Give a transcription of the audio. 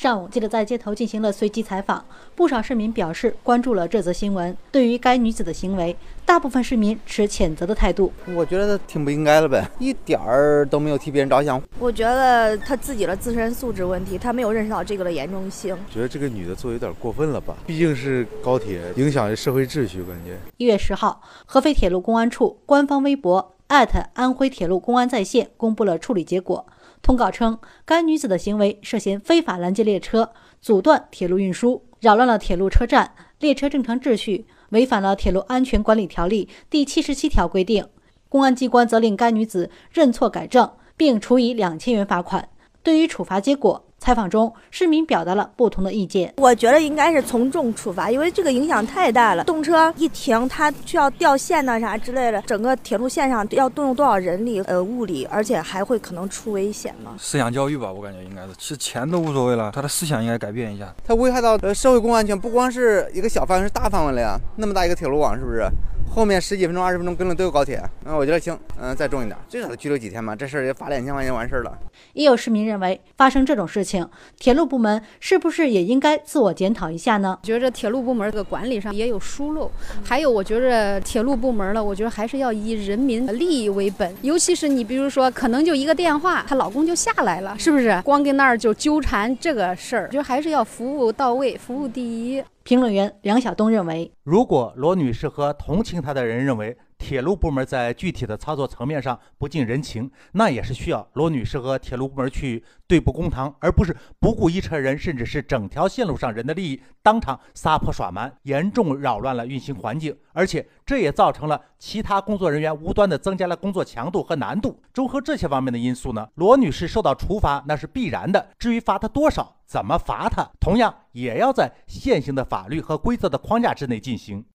上午，记者在街头进行了随机采访，不少市民表示关注了这则新闻。对于该女子的行为，大部分市民持谴责的态度。我觉得挺不应该的呗，一点儿都没有替别人着想。我觉得她自己的自身素质问题，她没有认识到这个的严重性。觉得这个女的做有点过分了吧？毕竟是高铁，影响社会秩序，感觉。一月十号，合肥铁路公安处官方微博。艾特安徽铁路公安在线公布了处理结果。通告称，该女子的行为涉嫌非法拦截列车、阻断铁路运输、扰乱了铁路车站列车正常秩序，违反了《铁路安全管理条例》第七十七条规定。公安机关责令该女子认错改正，并处以两千元罚款。对于处罚结果，采访中，市民表达了不同的意见。我觉得应该是从重处罚，因为这个影响太大了。动车一停，它需要掉线呐啥之类的，整个铁路线上要动用多少人力、呃物力，而且还会可能出危险嘛。思想教育吧，我感觉应该是，其实钱都无所谓了，他的思想应该改变一下。它危害到呃社会公共安全，不光是一个小范围，是大范围了呀。那么大一个铁路网，是不是？后面十几分钟、二十分钟跟了都有高铁，嗯，我觉得行，嗯，再重一点，最少得拘留几天吧。这事儿也罚两千块钱完事儿了。也有市民认为，发生这种事情，铁路部门是不是也应该自我检讨一下呢？觉着铁路部门这个管理上也有疏漏，还有我觉着铁路部门呢，我觉得还是要以人民利益为本。尤其是你比如说，可能就一个电话，她老公就下来了，是不是？光跟那儿就纠缠这个事儿，就还是要服务到位，服务第一。评论员梁晓东认为，如果罗女士和同情她的人认为铁路部门在具体的操作层面上不近人情，那也是需要罗女士和铁路部门去对簿公堂，而不是不顾一车人甚至是整条线路上人的利益，当场撒泼耍蛮，严重扰乱了运行。环境，而且这也造成了其他工作人员无端的增加了工作强度和难度。综合这些方面的因素呢，罗女士受到处罚那是必然的。至于罚她多少？怎么罚他？同样也要在现行。的法律和规则的框架之内进行。